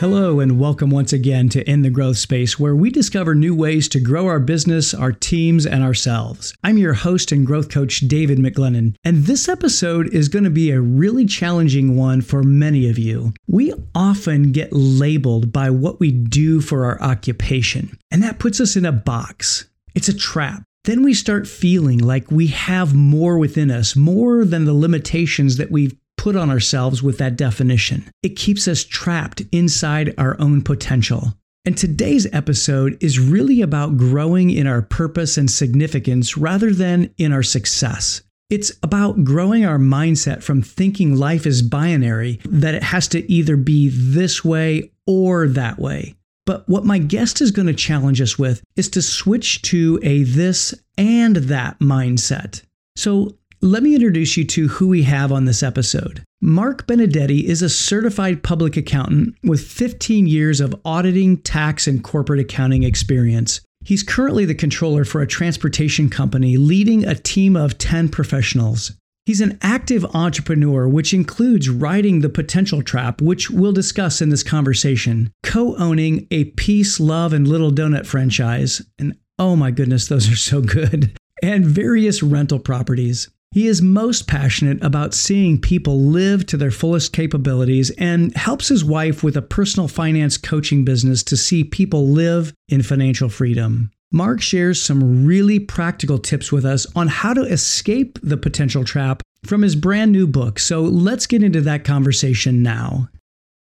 Hello, and welcome once again to In the Growth Space, where we discover new ways to grow our business, our teams, and ourselves. I'm your host and growth coach, David McGlennon, and this episode is going to be a really challenging one for many of you. We often get labeled by what we do for our occupation, and that puts us in a box. It's a trap. Then we start feeling like we have more within us, more than the limitations that we've put on ourselves with that definition. It keeps us trapped inside our own potential. And today's episode is really about growing in our purpose and significance rather than in our success. It's about growing our mindset from thinking life is binary, that it has to either be this way or that way. But what my guest is going to challenge us with is to switch to a this and that mindset. So let me introduce you to who we have on this episode. Mark Benedetti is a certified public accountant with 15 years of auditing, tax, and corporate accounting experience. He's currently the controller for a transportation company, leading a team of 10 professionals. He's an active entrepreneur, which includes riding the potential trap, which we'll discuss in this conversation, co owning a Peace, Love, and Little Donut franchise. And oh my goodness, those are so good. And various rental properties. He is most passionate about seeing people live to their fullest capabilities and helps his wife with a personal finance coaching business to see people live in financial freedom. Mark shares some really practical tips with us on how to escape the potential trap from his brand new book. So let's get into that conversation now.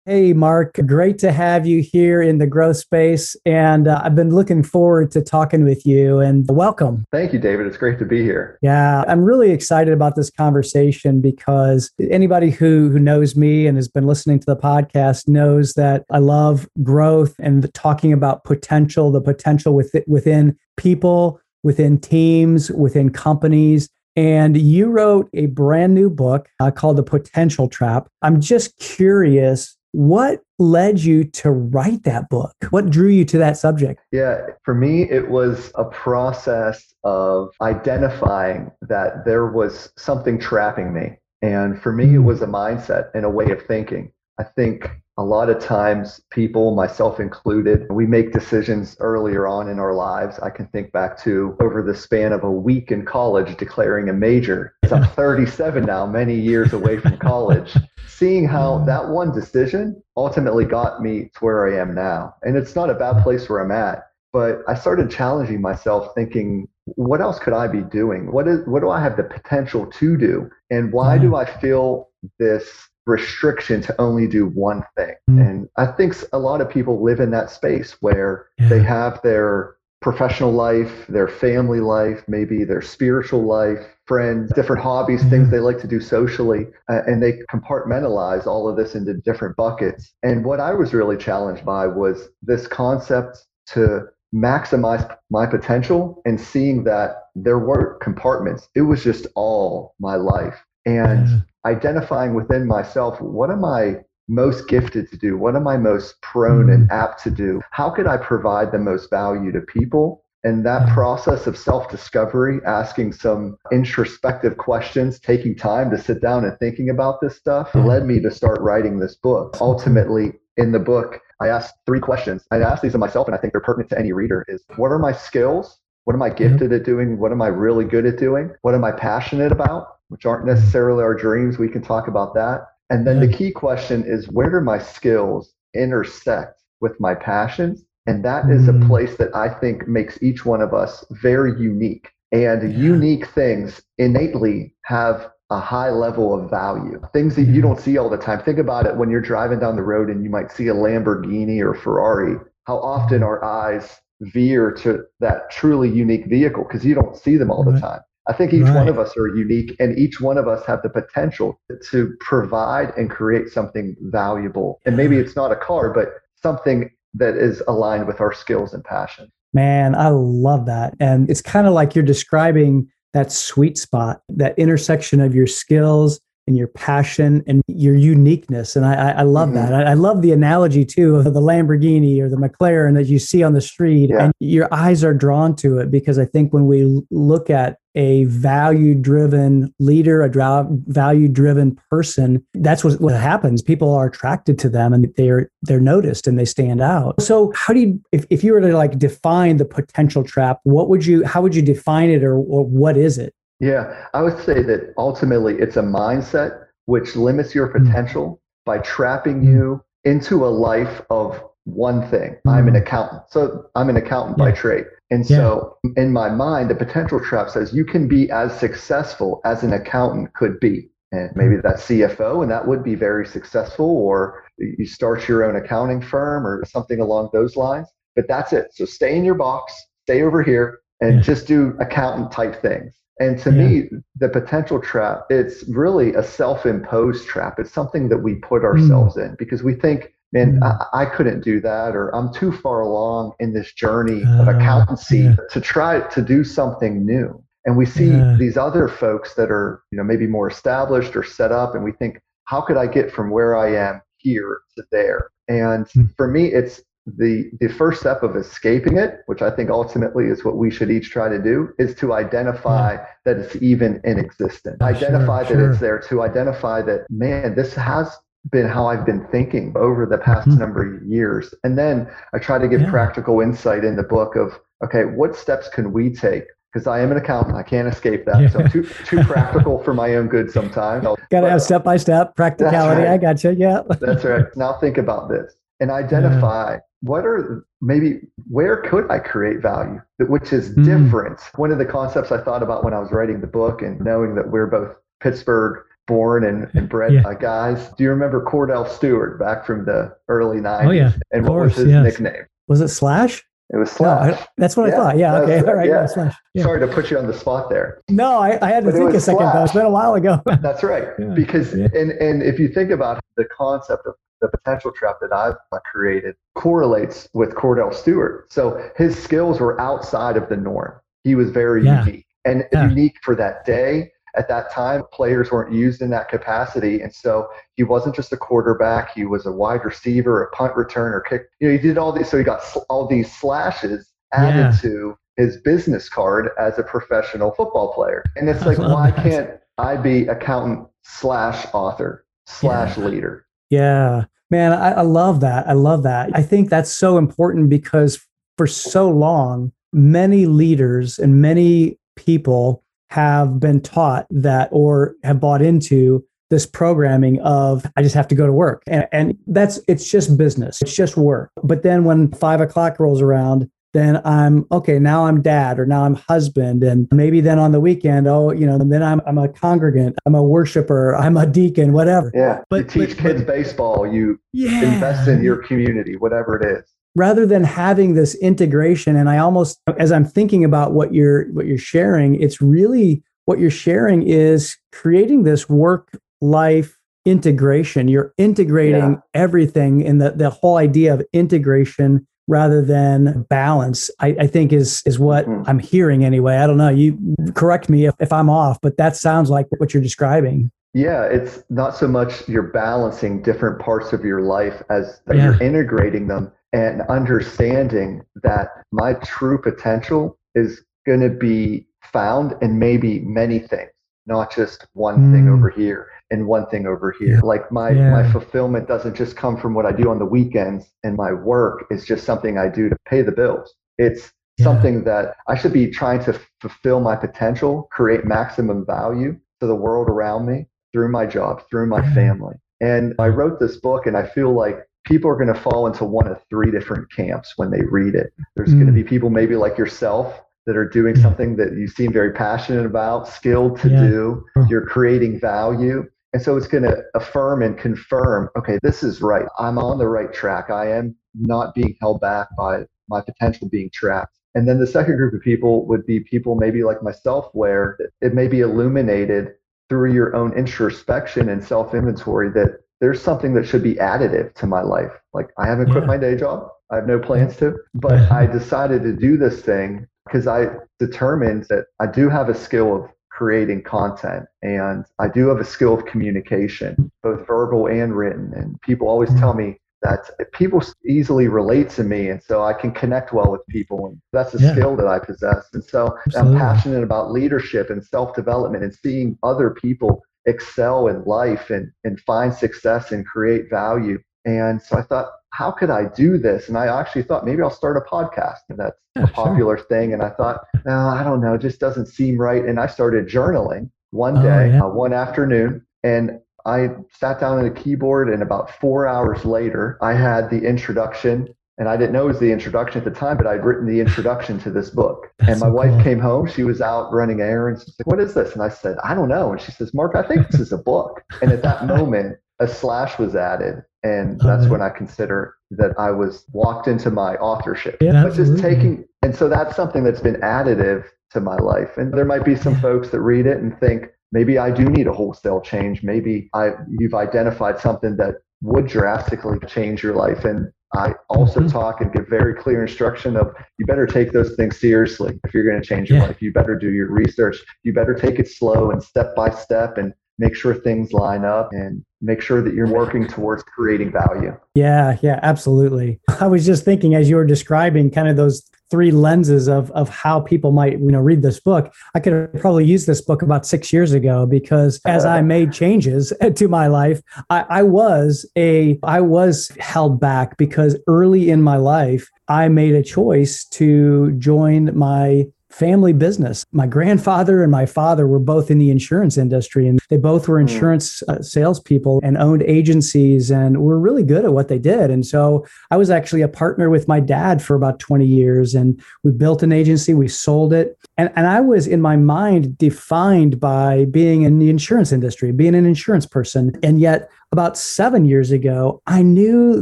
Hey, Mark, great to have you here in the growth space. And uh, I've been looking forward to talking with you and welcome. Thank you, David. It's great to be here. Yeah, I'm really excited about this conversation because anybody who, who knows me and has been listening to the podcast knows that I love growth and talking about potential, the potential within people, within teams, within companies. And you wrote a brand new book uh, called The Potential Trap. I'm just curious what led you to write that book? What drew you to that subject? Yeah, for me, it was a process of identifying that there was something trapping me. And for me, it hmm. was a mindset and a way of thinking. I think a lot of times people, myself included, we make decisions earlier on in our lives. I can think back to over the span of a week in college declaring a major. I'm 37 now, many years away from college seeing how mm. that one decision ultimately got me to where I am now. And it's not a bad place where I'm at, but I started challenging myself thinking, what else could I be doing? What is what do I have the potential to do? And why do mm. I feel this restriction to only do one thing? Mm. And I think a lot of people live in that space where they have their professional life, their family life, maybe their spiritual life, friends, different hobbies, things mm-hmm. they like to do socially, uh, and they compartmentalize all of this into different buckets. And what I was really challenged by was this concept to maximize my potential and seeing that there weren't compartments. It was just all my life. And mm-hmm. identifying within myself, what am I most gifted to do? What am I most prone mm. and apt to do? How could I provide the most value to people? And that mm. process of self discovery, asking some introspective questions, taking time to sit down and thinking about this stuff mm. led me to start writing this book. Ultimately, in the book, I asked three questions. I asked these of myself, and I think they're pertinent to any reader is what are my skills? What am I gifted at doing? What am I really good at doing? What am I passionate about? Which aren't necessarily our dreams. We can talk about that. And then the mm. key question is where do my skills intersect with my passions? And that is a mm. place that I think makes each one of us very unique. And yeah. unique things innately have a high level of value. Things that you mm. don't see all the time. Think about it when you're driving down the road and you might see a Lamborghini or Ferrari. How often mm-hmm. our eyes veer to that truly unique vehicle because you don't see them all the time. I think each right. one of us are unique and each one of us have the potential to provide and create something valuable. And maybe it's not a car, but something that is aligned with our skills and passion. Man, I love that. And it's kind of like you're describing that sweet spot, that intersection of your skills and your passion and your uniqueness. And I, I love mm-hmm. that. I, love the analogy too of the Lamborghini or the McLaren that you see on the street, yeah. and your eyes are drawn to it because I think when we look at a value driven leader, a value driven person, that's what, what happens. People are attracted to them and they're they're noticed and they stand out. So how do you if, if you were to like define the potential trap, what would you how would you define it or, or what is it? Yeah, I would say that ultimately it's a mindset which limits your hmm. potential mm by trapping you into a life of one thing. mm I'm an accountant. So I'm an accountant yeah. by trade. And yeah. so in my mind, the potential trap says you can be as successful as an accountant could be. And maybe hmm. that's CFO, and that would be very successful, or you start your own accounting firm or something along those lines. But that's it. So stay in your box, stay over here, and yeah. just do accountant type things. And to yeah. me, the potential trap, it's really a self imposed trap. It's something that we put ourselves mm. in because we think, man, mm. I, I, couldn't do that, or I'm too far along in this journey uh, of accountancy yeah. to try to do something new. And we see yeah. these other folks that are, you know, maybe more established or set up, and we think, how could I get from where I am here to there? And mm. for me, it's the the first step of escaping it which i think ultimately is what we should each try to do is to identify yeah. that it's even in existence identify sure, that sure. it's there to identify that man this has been how i've been thinking over the past mm-hmm. number of years and then i try to give yeah. practical insight in the book of okay what steps can we take because I am an accountant. I can't escape that. Yeah. So too too practical for my own good sometimes. Got to have step by step practicality. Right. I got you. Yeah. that's right. Now think about this and identify yeah what are maybe where could I create value, which is mm. different. One of the concepts I thought about when I was writing the book and knowing that we're both Pittsburgh born and, and bred yeah. guys. Do you remember Kordell Stewart back from the early 90s? Oh, yeah. And what course, was his yes. nickname? Was it Slash? It was Slash. No, I, that's what yeah, I thought. Yeah. Okay. All right. Yeah. Slash. Yeah. Sorry to put you on the spot there. No, I, I had to but think a second. Though. It's been a while ago. that's right. Because and and if you think about the concept of the potential trap that I've created correlates with Kordell Stewart. So his skills were outside of the norm. He was very yeah. unique and yeah. unique for that day. At that time, players weren't used in that capacity. And so he wasn't just a quarterback, he was a wide receiver, a punt returner, kick. You know, he did all these. So he got all these slashes added yeah. to his business card as a professional football player. And it's like, why that. can't I be accountant slash author slash leader? Yeah. Man, I, I love that. I love that. I think that's so important because for so long, many leaders and many people have been taught that or have bought into this programming of I just have to go to work. And, and that's it's just business. It's just work. But then when five o'clock rolls around then I'm okay. Now I'm dad, or now I'm husband, and maybe then on the weekend, oh, you know, And then I'm I'm a congregant, I'm a worshiper, I'm a deacon, whatever. Yeah, but you teach but, kids baseball, you yeah. invest in your community, whatever it is. Rather than having this integration, and I almost, as I'm thinking about what you're what you're sharing, it's really what you're sharing is creating this work life integration. You're integrating yeah. everything, in the the whole idea of integration rather than balance i, I think is is what mm-hmm. i'm hearing anyway i don't know you correct me if, if i'm off but that sounds like what you're describing yeah it's not so much you're balancing different parts of your life as that yeah. you're integrating them and understanding that my true potential is going to be found in maybe many things not just one mm. thing over here and one thing over here. Yeah. Like my yeah. my fulfillment doesn't just come from what I do on the weekends and my work is just something I do to pay the bills. It's yeah. something that I should be trying to fulfill my potential, create maximum value to the world around me through my job, through my family. And I wrote this book and I feel like people are going to fall into one of three different camps when they read it. There's mm. going to be people maybe like yourself that are doing something that you seem very passionate about, skilled to yeah. do, you're creating value. And so it's going to affirm and confirm okay, this is right. I'm on the right track. I am not being held back by my potential being trapped. And then the second group of people would be people maybe like myself, where it may be illuminated through your own introspection and self inventory that there's something that should be additive to my life. Like I haven't yeah. quit my day job, I have no plans to, but I decided to do this thing because I determined that I do have a skill of creating content. And I do have a skill of communication, both verbal and written. And people always tell me that people easily relate to me. And so I can connect well with people. And that's a yeah. skill that I possess. And so Absolutely. I'm passionate about leadership and self development and seeing other people excel in life and, and find success and create value. And so I thought, how could I do this? And I actually thought maybe I'll start a podcast. And that's yeah, a popular sure. thing. And I thought, no, I don't know, it just doesn't seem right. And I started journaling one day, yeah. uh, one afternoon. And I sat down at a keyboard, and about four hours later, I had the introduction. And I didn't know it was the introduction at the time, but I'd written the introduction to this book. That's and my so wife cool. came home. She was out running errands. She's like, What is this? And I said, I don't know. And she says, Mark, I think this is a book. And at that moment, a slash was added. And that's when I consider that I was walked into my authorship. Yeah, but just taking, and so that's something that's been additive to my life. And there might be some folks that read it and think, maybe I do need a wholesale change. Maybe I you've identified something that would drastically change your life. And I also mm-hmm. talk and give very clear instruction of you better take those things seriously if you're going to change your yeah. life. You better do your research. You better take it slow and step by step and make sure things line up and make sure that you're working towards creating value. Yeah, yeah, absolutely. I was just thinking as you were describing kind of those three lenses of of how people might you know read this book i could have probably used this book about six years ago because as i made changes to my life I, I was a i was held back because early in my life i made a choice to join my family business. My grandfather and my father were both in the insurance industry, and they both were hmm. insurance uh, salespeople and owned agencies and were really good at what they did. And so I was actually a partner with my dad for about 20 years, and we built an agency, we sold it. And, and I was in my mind defined by being in the insurance industry, being an insurance person. And yet, about seven years ago, I knew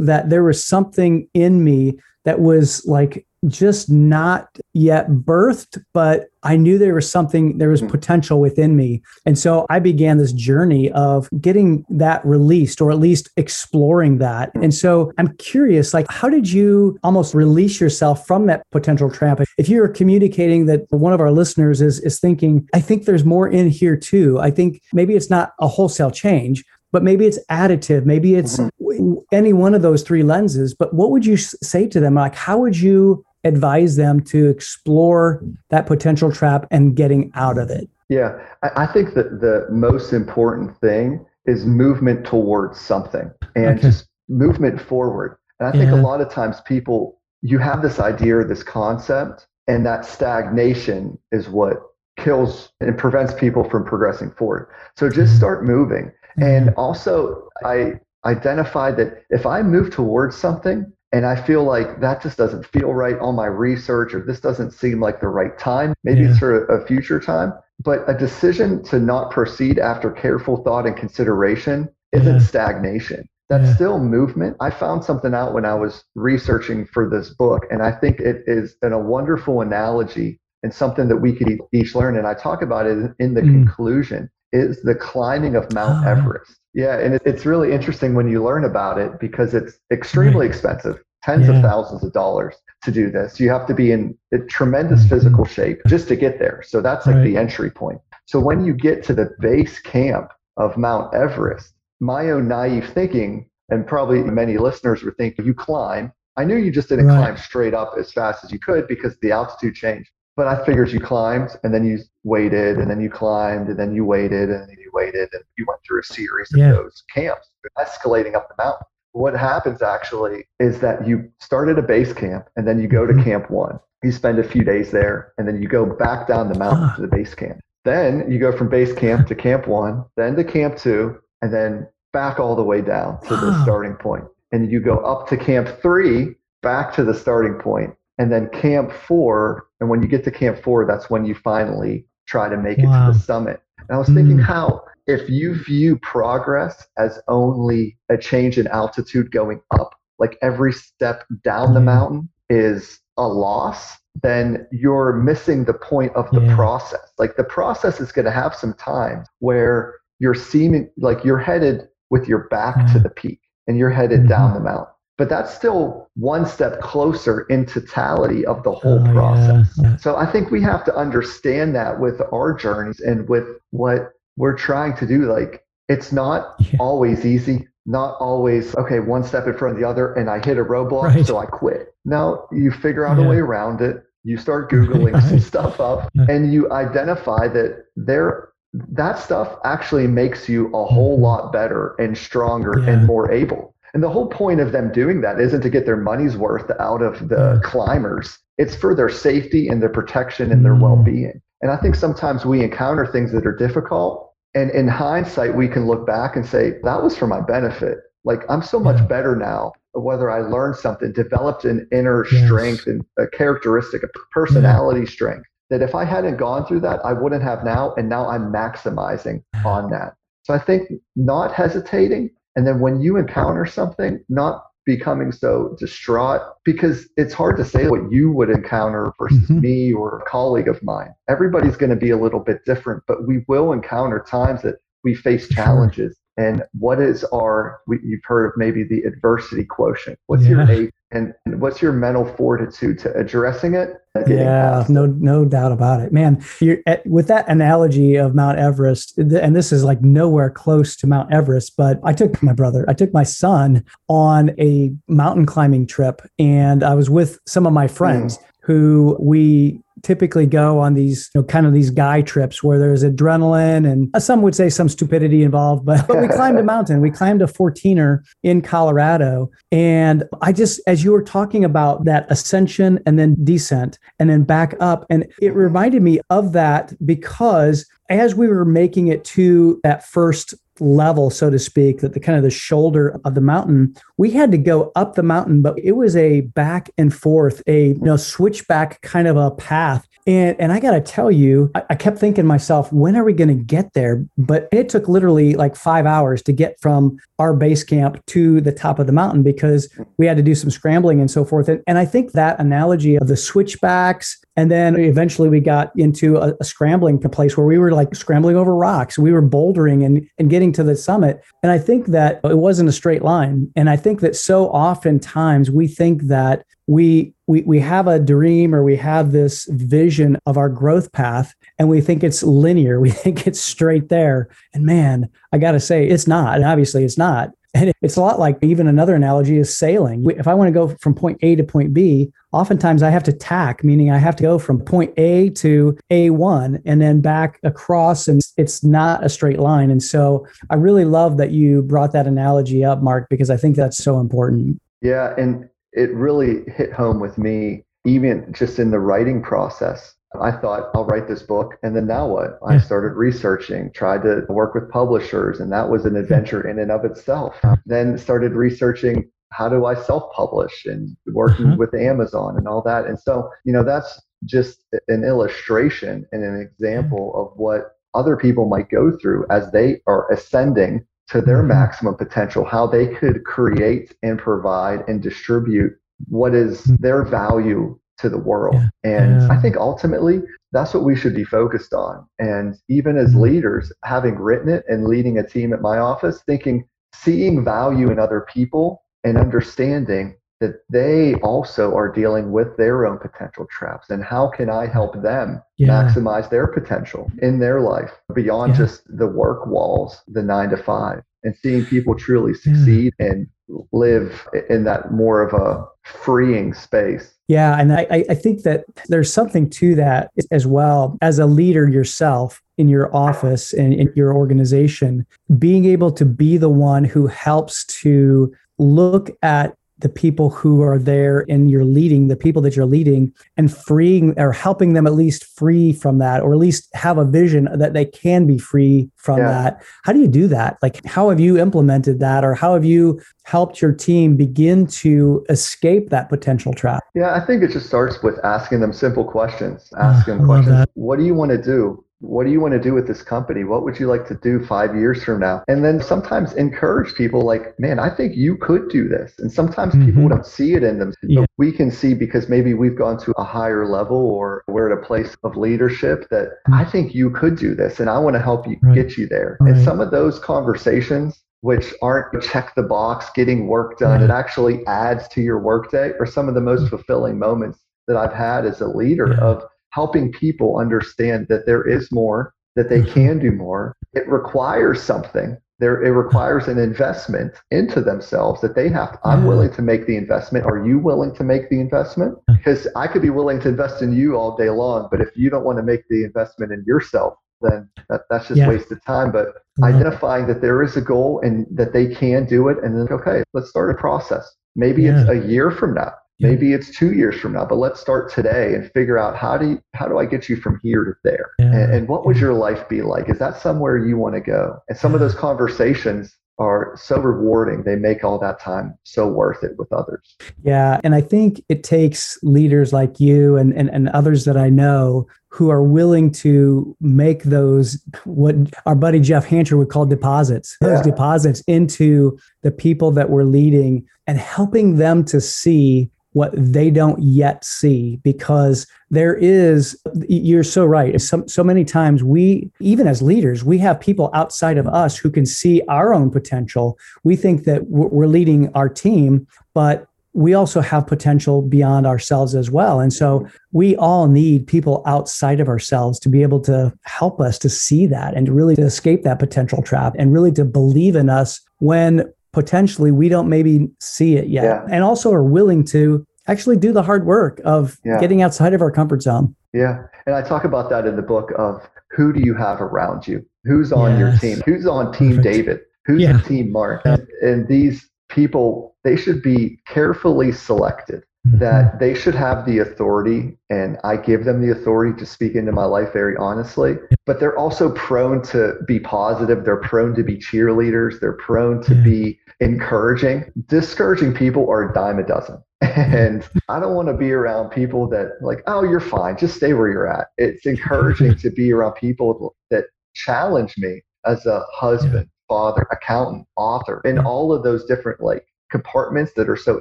that there was something in me that was like just not yet birthed, but I knew there was something, there was hmm. potential within me. And so I began this journey of getting that released or at least exploring that. And so I'm curious, like, how did you almost release yourself from that potential trap? If you're communicating that one of our listeners is, is thinking, I think there's more in here too. I think maybe it's not a wholesale change, but maybe it's additive maybe it's mm-hmm. any one of those three lenses but what would you say to them like how would you advise them to explore that potential trap and getting out of it? Yeah, I, think that the most important thing is movement towards something and okay. just movement forward. And I think yeah. a lot of times people, you have this idea or this concept, and that stagnation is what kills and prevents people from progressing forward. So just mm-hmm. start moving. Mm-hmm. And also, I identified that if I move towards something, and I feel like that just doesn't feel right on my research, or this doesn't seem like the right time. Maybe yeah. it's for a, future time. But a decision to not proceed after careful thought and consideration isn't yeah. stagnation. That's yeah. still movement. I found something out when I was researching for this book, and I think it is an, a wonderful analogy and something that we could each learn. And I talk about it in the mm. conclusion is the climbing of Mount oh. Everest. Yeah, and it's really interesting when you learn about it because it's extremely right. expensive, tens yeah. of thousands of dollars to do this. You have to be in tremendous mm-hmm. physical shape just to get there. So that's like right. the entry point. So when you get to the base camp of Mount Everest, my own naive thinking, and probably many listeners were thinking, you climb. I knew you just didn't right. climb straight up as fast as you could because the altitude changed. But I figured you climbed and then you waited and then you climbed and then you waited and waited and you went through a series of yeah. those camps, escalating up the mountain. What happens actually is that you start at a base camp and then you go to mm-hmm. camp one. You spend a few days there and then you go back down the mountain to the base camp. Then you go from base camp to camp one, then to camp two, and then back all the way down to the starting point. And you go up to camp three, back to the starting point, and then camp four and when you get to camp four that's when you finally try to make wow. it to the summit and i was thinking mm. how if you view progress as only a change in altitude going up like every step down the mountain is a loss then you're missing the point of the yeah. process like the process is going to have some time where you're seeming like you're headed with your back to the peak and you're headed mm-hmm. down the mountain but that's still one step closer in totality of the whole oh, process. Yeah, yeah. So I think we have to understand that with our journeys and with what we're trying to do. Like it's not yeah. always easy, not always, okay, one step in front of the other and I hit a roadblock, right. so I quit. No, you figure out a way around it. You start Googling right. some stuff up and you identify that there that stuff actually makes you a whole mm-hmm. lot better and stronger and more able. And the whole point of them doing that isn't to get their money's worth out of the climbers. It's for their safety and their protection and their mm. well-being. And I think sometimes we encounter things that are difficult. And in hindsight, we can look back and say, that was for my benefit. Like I'm so much better now, whether I learned something, developed an inner yes. strength and a characteristic, a personality yeah. strength that if I hadn't gone through that, I wouldn't have now. And now I'm maximizing on that. So I think not hesitating and then when you encounter something, not becoming so distraught because it's hard to say what you would encounter versus mm-hmm. me or a colleague of mine. Everybody's going to be a little bit different, but we will encounter times that we face challenges. And what is our, you've heard of maybe the adversity quotient. What's yeah. your and what's your mental fortitude to addressing it? Yeah no no doubt about it. Man you're at, with that analogy of mount everest and this is like nowhere close to mount everest but i took my brother i took my son on a mountain climbing trip and i was with some of my friends mm. who we typically go on these, you know, kind of these guy trips where there's adrenaline and uh, some would say some stupidity involved, but, but we climbed a mountain. We climbed a 14er in Colorado. And I just, as you were talking about that ascension and then descent and then back up, and it mm-hmm. reminded me of that because as we were making it to that first level, so to speak, that the kind of the shoulder of the mountain, we had to go up the mountain, but it was a back and forth, a you know, switchback kind of a path. And and I gotta tell you, I, I kept thinking myself, when are we gonna get there? But it took literally like five hours to get from our base camp to the top of the mountain because we had to do some scrambling and so forth. And, and I think that analogy of the switchbacks and then eventually we got into a, a, scrambling place where we were like scrambling over rocks. We were bouldering and, and getting to the summit. And I think that it wasn't a straight line. And I think that so oftentimes we think that we we we have a dream or we have this vision of our growth path and we think it's linear. We think it's straight there. And man, I got to say it's not. And obviously it's not. And it's a lot like even another analogy is sailing. If I want to go from point A to point B, oftentimes I have to tack, meaning I have to go from point A to A1 and then back across, and it's not a straight line. And so I really love that you brought that analogy up, Mark, because I think that's so important. Yeah. And it really hit home with me, even just in the writing process. I thought I'll write this book and then now what? I started researching, tried to work with publishers, and that was an adventure in and of itself. Then started researching how do I self publish and working uh-huh. with Amazon and all that. And so, you know, that's just an illustration and an example of what other people might go through as they are ascending to their mm-hmm. maximum potential, how they could create and provide and distribute what is mm. their value to the world. Yeah. And yeah. I think ultimately that's what we should be focused on. And even as mm-hmm. leaders, having written it and leading a team at my office, thinking, seeing value in other people and understanding that they also are dealing with their own potential traps and how can i help them yeah. maximize their potential in their life beyond yeah. just the work walls the nine to five and seeing people truly succeed yeah. and live in that more of a freeing space. Yeah, and I, I think that there's something to that as well. As a leader yourself in your office and in your organization, being able to be the one who helps to look at the people who are there and you're leading, the people that you're leading, and freeing or helping them at least free from that, or at least have a vision that they can be free from yeah. that. How do you do that? Like, how have you implemented that, or how have you helped your team begin to escape that potential trap? Yeah, I think it just starts with asking them simple questions. Ah, Ask them questions. What do you want to do? What do you want to do with this company? What would you like to do five years from now? And then sometimes encourage people like, man, I think you could do this. And sometimes mm-hmm. people don't see it in them. Yeah. we can see because maybe we've gone to a higher level or we're at a place of leadership that mm-hmm. I think you could do this and I want to help you right. get you there. Right. And some of those conversations which aren't check the box, getting work done. It actually adds to your workday are some of the most fulfilling moments that I've had as a leader yeah. of helping people understand that there is more, that they mm-hmm. can do more. It requires something. There, it requires an investment into themselves that they have. To, I'm willing to make the investment. Are you willing to make the investment? Because I could be willing to invest in you all day long, but if you don't want to make the investment in yourself, then that, that's just yeah. wasted time. But identifying that there is a goal and that they can do it, and then okay, let's start a process. Maybe yeah. it's a year from now. Maybe it's two years from now, but let's start today and figure out how do you, how do I get you from here to there, yeah. and, and, what would your life be like? Is that somewhere you want to go? And some of those conversations are so rewarding. They make all that time so worth it with others. Yeah. And I think it takes leaders like you and, and, and others that I know who are willing to make those, what our buddy Jeff Hancher would call deposits, those yeah. deposits into the people that we're leading and helping them to see what they don't yet see because there is you're so right. So, so many times we even as leaders we have people outside of us who can see our own potential. We think that we're leading our team but we also have potential beyond ourselves as well. And so we all need people outside of ourselves to be able to help us to see that and to really to escape that potential trap and really to believe in us when potentially we don't maybe see it yet yeah. and also are willing to actually do the hard work of yeah. getting outside of our comfort zone. Yeah. And I talk about that in the book of who do you have around you? Who's on yes. your team? Who's on team Perfect. David? Who's yeah. on team Mark? And, and these people, they should be carefully selected mm-hmm. that they should have the authority and I give them the authority to speak into my life very honestly. But they're also prone to be positive. They're prone to be cheerleaders. They're prone to be encouraging. Discouraging people are a dime a dozen. And I don't want to be around people that like, oh, you're fine. Just stay where you're at. It's encouraging to be around people that challenge me as a husband, father, accountant, author, in all of those different like compartments that are so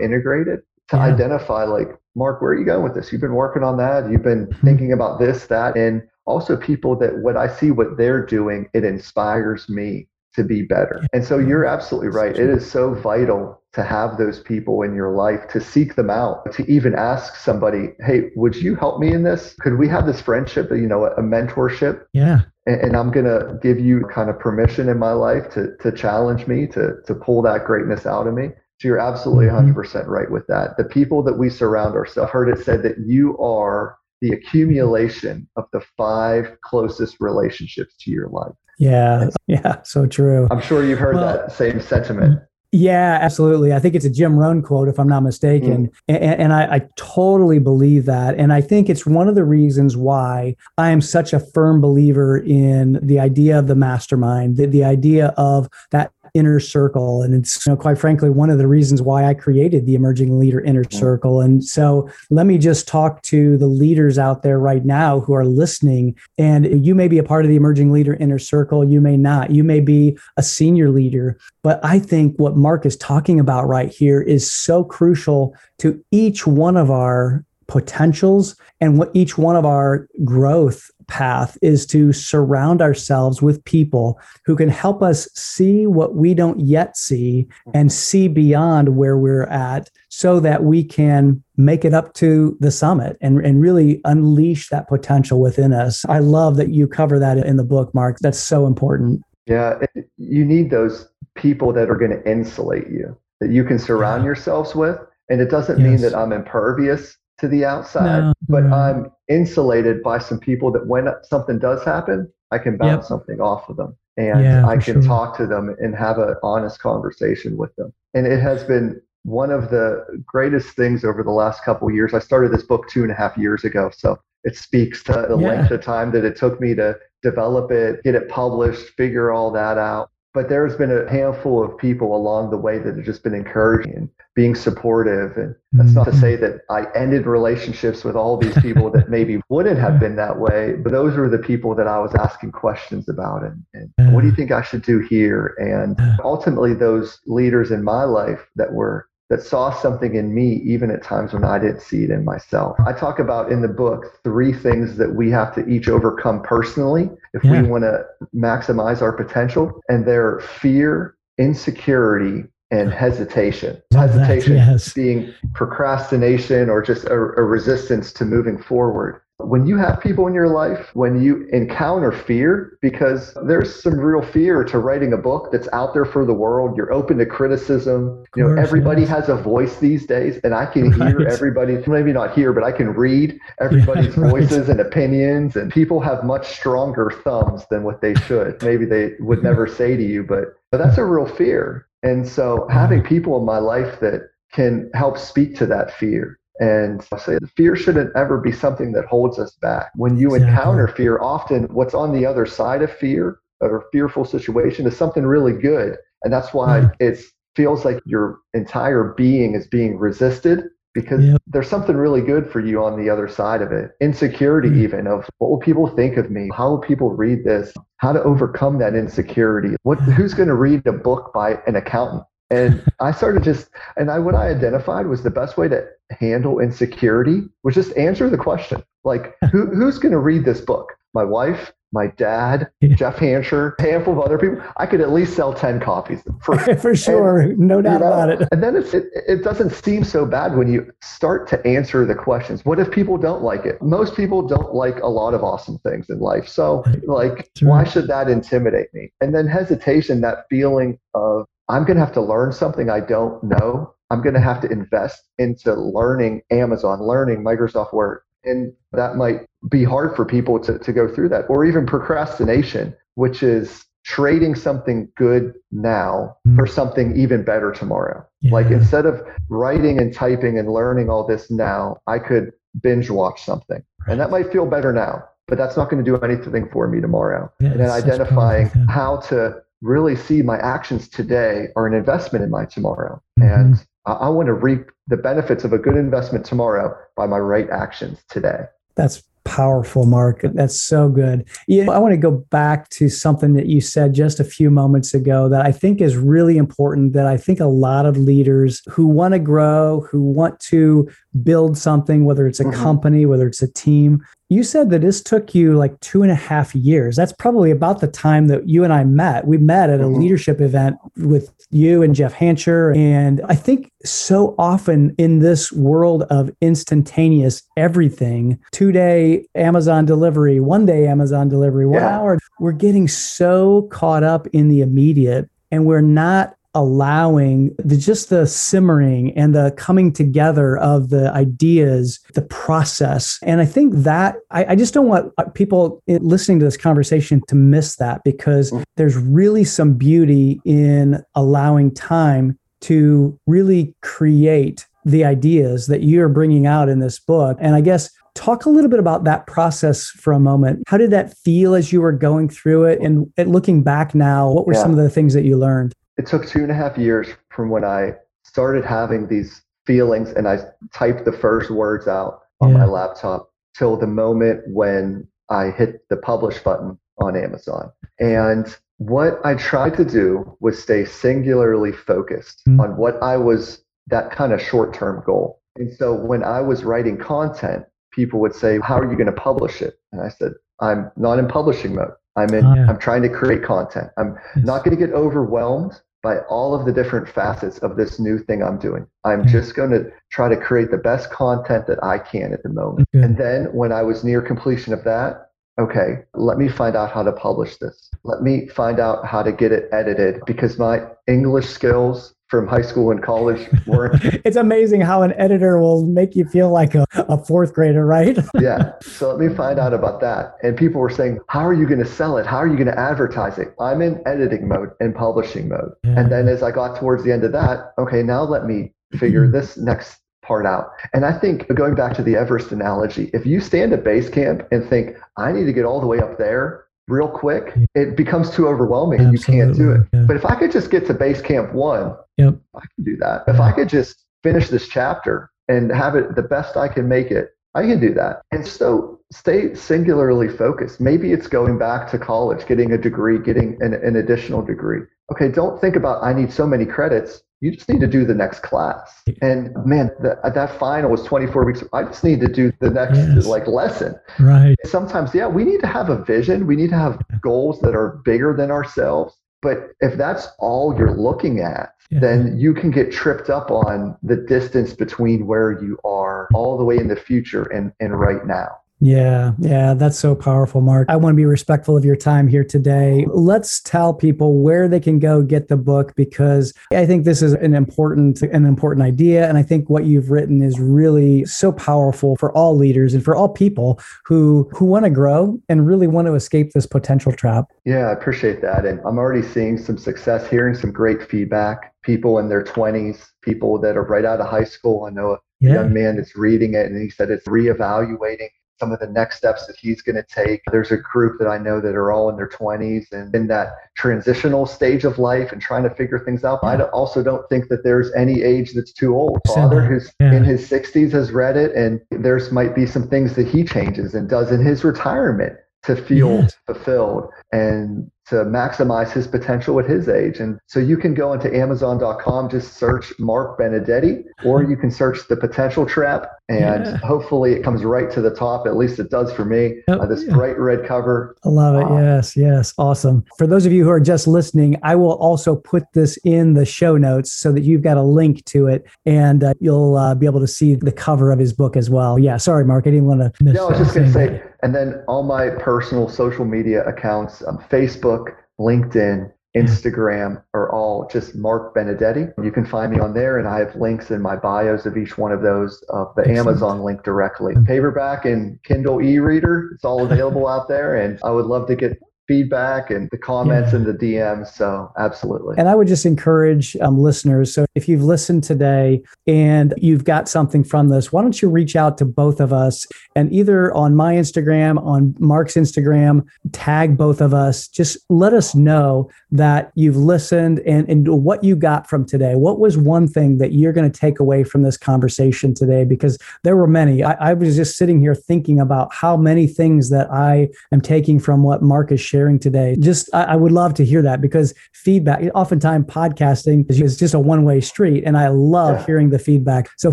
integrated to yeah. identify like, Mark, where are you going with this? You've been working on that. You've been mm-hmm. thinking about this, that, and also people that what I see what they're doing, it inspires me to be better. And so you're absolutely right. It is so vital to have those people in your life, to seek them out, to even ask somebody, hey, would you help me in this? Could we have this friendship, you know, a mentorship? Yeah. And, and I'm going to give you kind of permission in my life to, to challenge me, to, to pull that greatness out of me. So you're absolutely 100% mm-hmm. right with that. The people that we surround ourselves, I've heard it said that you are the accumulation of the five closest relationships to your life. Yeah, yeah, so true. I'm sure you've heard well, that same sentiment. Yeah, absolutely. I think it's a Jim Rohn quote, if I'm not mistaken. Mm. And, and I, I, totally believe that. And I think it's one of the reasons why I am such a firm believer in the idea of the mastermind, the, the idea of that inner circle. And it's, you know, quite frankly, one of the reasons why I created the Emerging Leader Inner mm-hmm. Circle. And so let me just talk to the leaders out there right now who are listening. And you may be a part of the Emerging Leader Inner Circle, you may not. You may be a senior leader. But I think what Mark is talking about right here is so crucial to each one of our potentials and what each one of our growth path is to surround ourselves with people who can help us see what we don't yet see and see beyond where we're at so that we can make it up to the summit and, and really unleash that potential within us. I love that you cover that in the book, Mark. That's so important. Yeah, you need those people that are going to insulate you, that you can surround yeah. yourselves with. And it doesn't yes. mean that I'm impervious to the outside, no, but no. I'm insulated by some people that when something does happen, I can bounce yep. something off of them and yeah, I can sure. talk to them and have an honest conversation with them. And it has been one of the greatest things over the last couple years. I started this book two and a half years ago, so it speaks to the yeah. length of time that it took me to develop it, get it published, figure all that out. But there's been a handful of people along the way that have just been encouraging and being supportive. And that's not to mm-hmm. say that I ended relationships with all these people that maybe wouldn't have been that way, but those were the people that I was asking questions about. And, and what do you think I should do here? And ultimately, those leaders in my life that were that saw something in me even at times when I didn't see it in myself. I talk about in the book three things that we have to each overcome personally if yeah. we want to maximize our potential, and they're fear, insecurity and hesitation. Love that, hesitation yes. being procrastination or just a, a resistance to moving forward when you have people in your life, when you encounter fear, because there's some real fear to writing a book that's out there for the world, you're open to criticism. you know, everybody yes. has a voice these days, and I can right. hear everybody, maybe not hear, but I can read everybody's yeah, right. voices and opinions. And people have much stronger thumbs than what they should. maybe they would never say to you, but, but that's a real fear. And so having people in my life that can help speak to that fear and I say fear shouldn't ever be something that holds us back. When you exactly. encounter fear, often what's on the other side of fear or fearful situation is something really good. And that's why mm. it feels like your entire being is being resisted because yep. there's something really good for you on the other side of it. Insecurity, mm. even of what will people think of me? How will people read this? How to overcome that insecurity? What, who's going to read a book by an accountant? And I started just, and I what I identified was the best way to handle insecurity was just answer the question. Like, who, who's going to read this book? My wife, my dad, Jeff Hancher, a handful of other people. I could at least sell 10 copies. For, for sure. And, no doubt you know, about it. And then it, it doesn't seem so bad when you start to answer the questions. What if people don't like it? Most people don't like a lot of awesome things in life. So, like, why should that intimidate me? And then hesitation, that feeling of, I'm going to have to learn something I don't know. I'm going to have to invest into learning Amazon, learning Microsoft Word. And that might be hard for people to, to go through that, or even procrastination, which is trading something good now mm. for something even better tomorrow. Yeah. Like instead of writing and typing and learning all this now, I could binge watch something. And that might feel better now, but that's not going to do anything for me tomorrow. Yeah, and then identifying how to really see my actions today are an investment in my tomorrow. Mm-hmm. And I, want to reap the benefits of a good investment tomorrow by my right actions today. That's powerful, Mark. That's so good. You know, I want to go back to something that you said just a few moments ago that I think is really important. That I think a lot of leaders who want to grow, who want to build something, whether it's a mm-hmm. company, whether it's a team, you said that this took you like two and a half years. That's probably about the time that you and I met. We met at a mm-hmm. leadership event with you and Jeff Hancher. And I think so often in this world of instantaneous everything, two day Amazon delivery, one day Amazon delivery, one yeah. hour, we're getting so caught up in the immediate and we're not allowing the just the simmering and the coming together of the ideas the process. And i think that I, I, just don't want people listening to this conversation to miss that because mm. there's really some beauty in allowing time to really create the ideas that you're bringing out in this book. And i guess talk a little bit about that process for a moment. How did that feel as you were going through it? And looking back now what were yeah. some of the things that you learned it took two and a half years from when I started having these feelings and I typed the first words out on yeah. my laptop till the moment when I hit the publish button on Amazon. And what I tried to do was stay singularly focused mm-hmm. on what I was that kind of short term goal. And so when I was writing content, people would say, How are you going to publish it? And I said, I'm not in publishing mode. I'm in, oh, yeah. I'm trying to create content. I'm yes. not going to get overwhelmed by all of the different facets of this new thing I'm doing. I'm mm-hmm. just going to try to create the best content that I can at the moment. And then when I was near completion of that, okay, let me find out how to publish this. Let me find out how to get it edited because my English skills from high school and college weren't. it's amazing how an editor will make you feel like a, a fourth grader, right? yeah. So let me find out about that. And people were saying, How are you going to sell it? How are you going to advertise it? I'm in editing mode and publishing mode. Yeah. And then as I got towards the end of that, okay, now let me figure mm-hmm. this next part out. And I think going back to the Everest analogy, if you stand at base camp and think, I need to get all the way up there real quick, it becomes too overwhelming and you can't do it. Yeah. But if I could just get to base camp one, yep. I can do that. If I could just finish this chapter and have it the best I can make it, I can do that. And so stay singularly focused. Maybe it's going back to college, getting a degree, getting an, an additional degree. Okay, don't think about I need so many credits you just need to do the next class. And man, the, that final was 24 weeks. I just need to do the next yes. like lesson. Right. Sometimes, yeah, we need to have a vision. We need to have goals that are bigger than ourselves. But if that's all you're looking at, yeah. then you can get tripped up on the distance between where you are all the way in the future and, and right now. Yeah, yeah, that's so powerful, Mark. I want to be respectful of your time here today. Let's tell people where they can go get the book because I think this is an important an important idea and I think what you've written is really so powerful for all leaders and for all people who who want to grow and really want to escape this potential trap. Yeah, I appreciate that and I'm already seeing some success, hearing some great feedback. People in their 20s, people that are right out of high school. I know a yeah. young man that's reading it and he said it's reevaluating some of the next steps that he's going to take. There's a group that I know that are all in their 20s and in that transitional stage of life and trying to figure things out. I also don't think that there's any age that's too old. Father who's yeah. in his 60s has read it, and there's might be some things that he changes and does in his retirement to feel yes. fulfilled and to maximize his potential at his age. And so you can go into Amazon.com, just search Mark Benedetti, or you can search the potential trap, and yeah. hopefully it comes right to the top. At least it does for me. Yep. Uh, this bright red cover. I love it. Um, yes, yes. Awesome. For those of you who are just listening, I will also put this in the show notes so that you've got a link to it and uh, you'll uh, be able to see the cover of his book as well. Yeah, sorry, Mark. I didn't want to miss No, I was just going to say, and then all my personal social media accounts, um, Facebook, LinkedIn, hmm. Instagram are all just Mark Benedetti. You can find me on there, and I have links in my bios of each one of those of the Excellent. Amazon link directly. Hmm. Paperback and Kindle e-reader, it's all available out there, and I would love to get feedback and the comments yeah. and the DMs. So, absolutely. And I would just encourage um, listeners. So, if you've listened today and you've got something from this, why don't you reach out to both of us and either on my Instagram, on Mark's Instagram, tag both of us. Just let us know that you've listened and, and what you got from today. What was one thing that you're going to take away from this conversation today? Because there were many. I, I was just sitting here thinking about how many things that I am taking from what Mark is sharing sharing today. Just, I, I would love to hear that because feedback, oftentimes podcasting is, just a one way street. And I love yeah. hearing the feedback. So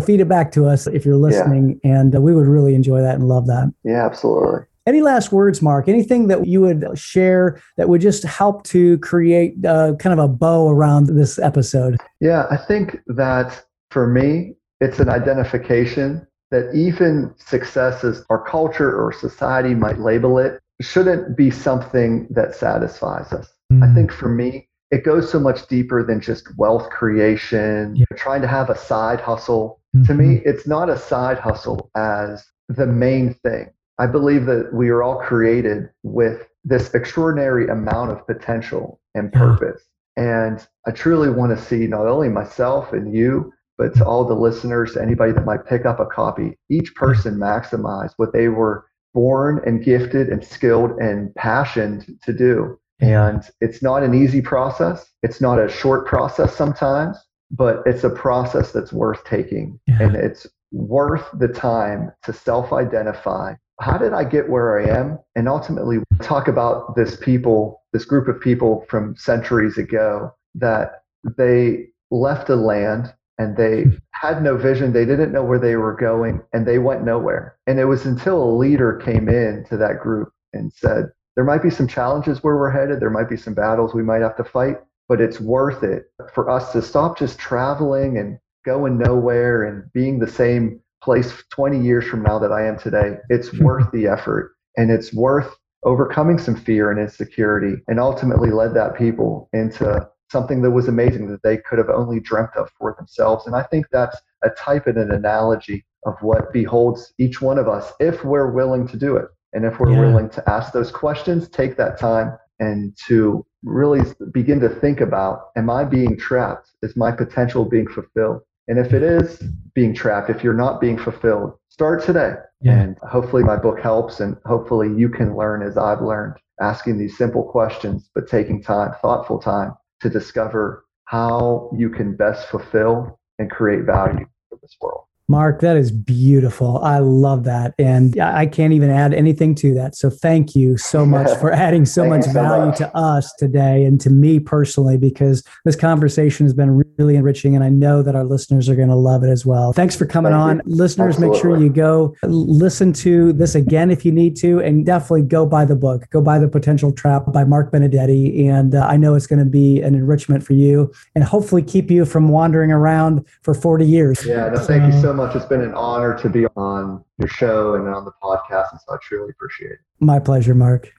feed it back to us if you're listening. Yeah. And uh, we would really enjoy that and love that. Yeah, absolutely. Any last words, Mark? Anything that you would share that would just help to create uh, kind of a bow around this episode? Yeah, I think that for me, it's an identification that even successes our culture or society might label it shouldn't be something that satisfies us. Mm-hmm. I think for me, it goes so much deeper than just wealth creation, yeah. trying to have a side hustle. Mm-hmm. To me, mm-hmm. it's not a side hustle as the main thing. I believe that we are all created with this extraordinary amount of potential and purpose. Yeah. And I truly want to see not only myself and you, but to all the listeners, anybody that might pick up a copy, each person maximize what they were born and gifted and skilled and passionate to do. And it's not an easy process. It's not a short process sometimes, but it's a process that's worth taking. Yeah. And it's worth the time to self identify. How did I get where I am? And ultimately talk about this people, this group of people from centuries ago that they left a land and they had no vision. They didn't know where they were going and they went nowhere. And it was until a leader came in to that group and said, there might be some challenges where we're headed. There might be some battles we might have to fight, but it's worth it for us to stop just traveling and going nowhere and being the same place 20 years from now that I am today. It's hmm. worth the effort and it's worth overcoming some fear and insecurity and ultimately led that people into something that was amazing that they could have only dreamt of for themselves. And I think that's a type and an analogy of what beholds each one of us if we're willing to do it. And if we're yeah. willing to ask those questions, take that time and to really begin to think about am I being trapped? Is my potential being fulfilled? And if it is being trapped, if you're not being fulfilled, start today. Yeah. And hopefully my book helps and hopefully you can learn as I've learned asking these simple questions, but taking time, thoughtful time to discover how you can best fulfill and create value for this world. Mark, that is beautiful. I love that. And I can't even add anything to that. So thank you so much for adding so much so value much. to us today and to me personally, because this conversation has been really enriching. And I know that our listeners are going to love it as well. Thanks for coming thank on. You. Listeners, Absolutely. make sure you go listen to this again if you need to, and definitely go buy the book. Go buy The Potential Trap by Mark Benedetti. And uh, I know it's going to be an enrichment for you and hopefully keep you from wandering around for 40 years. Yeah, no, thank you so much. It's been an honor to be on your show and on the podcast. And so I truly appreciate it. My pleasure, Mark.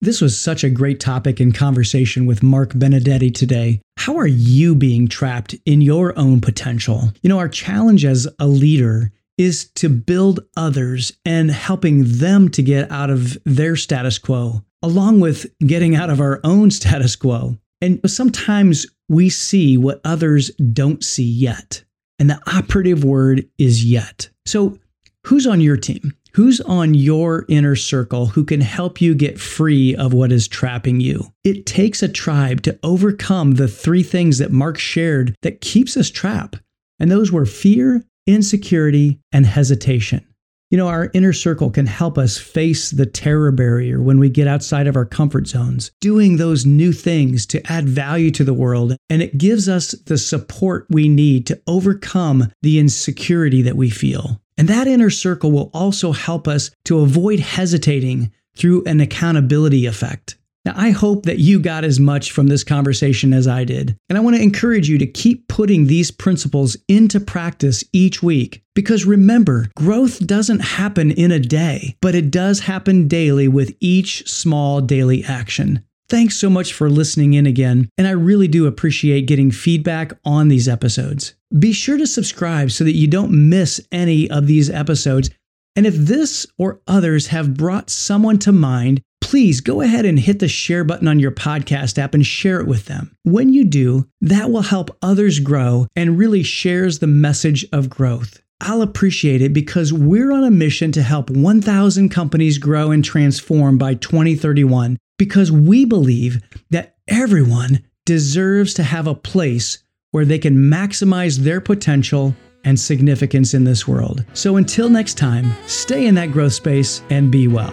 This was such a great topic and conversation with Mark Benedetti today. How are you being trapped in your own potential? You know, our challenge as a leader is to build others and helping them to get out of their status quo, along with getting out of our own status quo. And sometimes we see what others don't see yet. And the operative word is yet. So, who's on your team? Who's on your inner circle who can help you get free of what is trapping you? It takes a tribe to overcome the three things that Mark shared that keeps us trapped. And those were fear, insecurity, and hesitation. You know, our inner circle can help us face the terror barrier when we get outside of our comfort zones, doing those new things to add value to the world. And it gives us the support we need to overcome the insecurity that we feel. And that inner circle will also help us to avoid hesitating through an accountability effect. Now, I hope that you got as much from this conversation as I did. And I want to encourage you to keep putting these principles into practice each week. Because remember, growth doesn't happen in a day, but it does happen daily with each small daily action. Thanks so much for listening in again, and I really do appreciate getting feedback on these episodes. Be sure to subscribe so that you don't miss any of these episodes. And if this or others have brought someone to mind, please go ahead and hit the share button on your podcast app and share it with them. When you do, that will help others grow and really shares the message of growth. I'll appreciate it because we're on a mission to help 1,000 companies grow and transform by 2031 because we believe that everyone deserves to have a place where they can maximize their potential and significance in this world. So until next time, stay in that growth space and be well.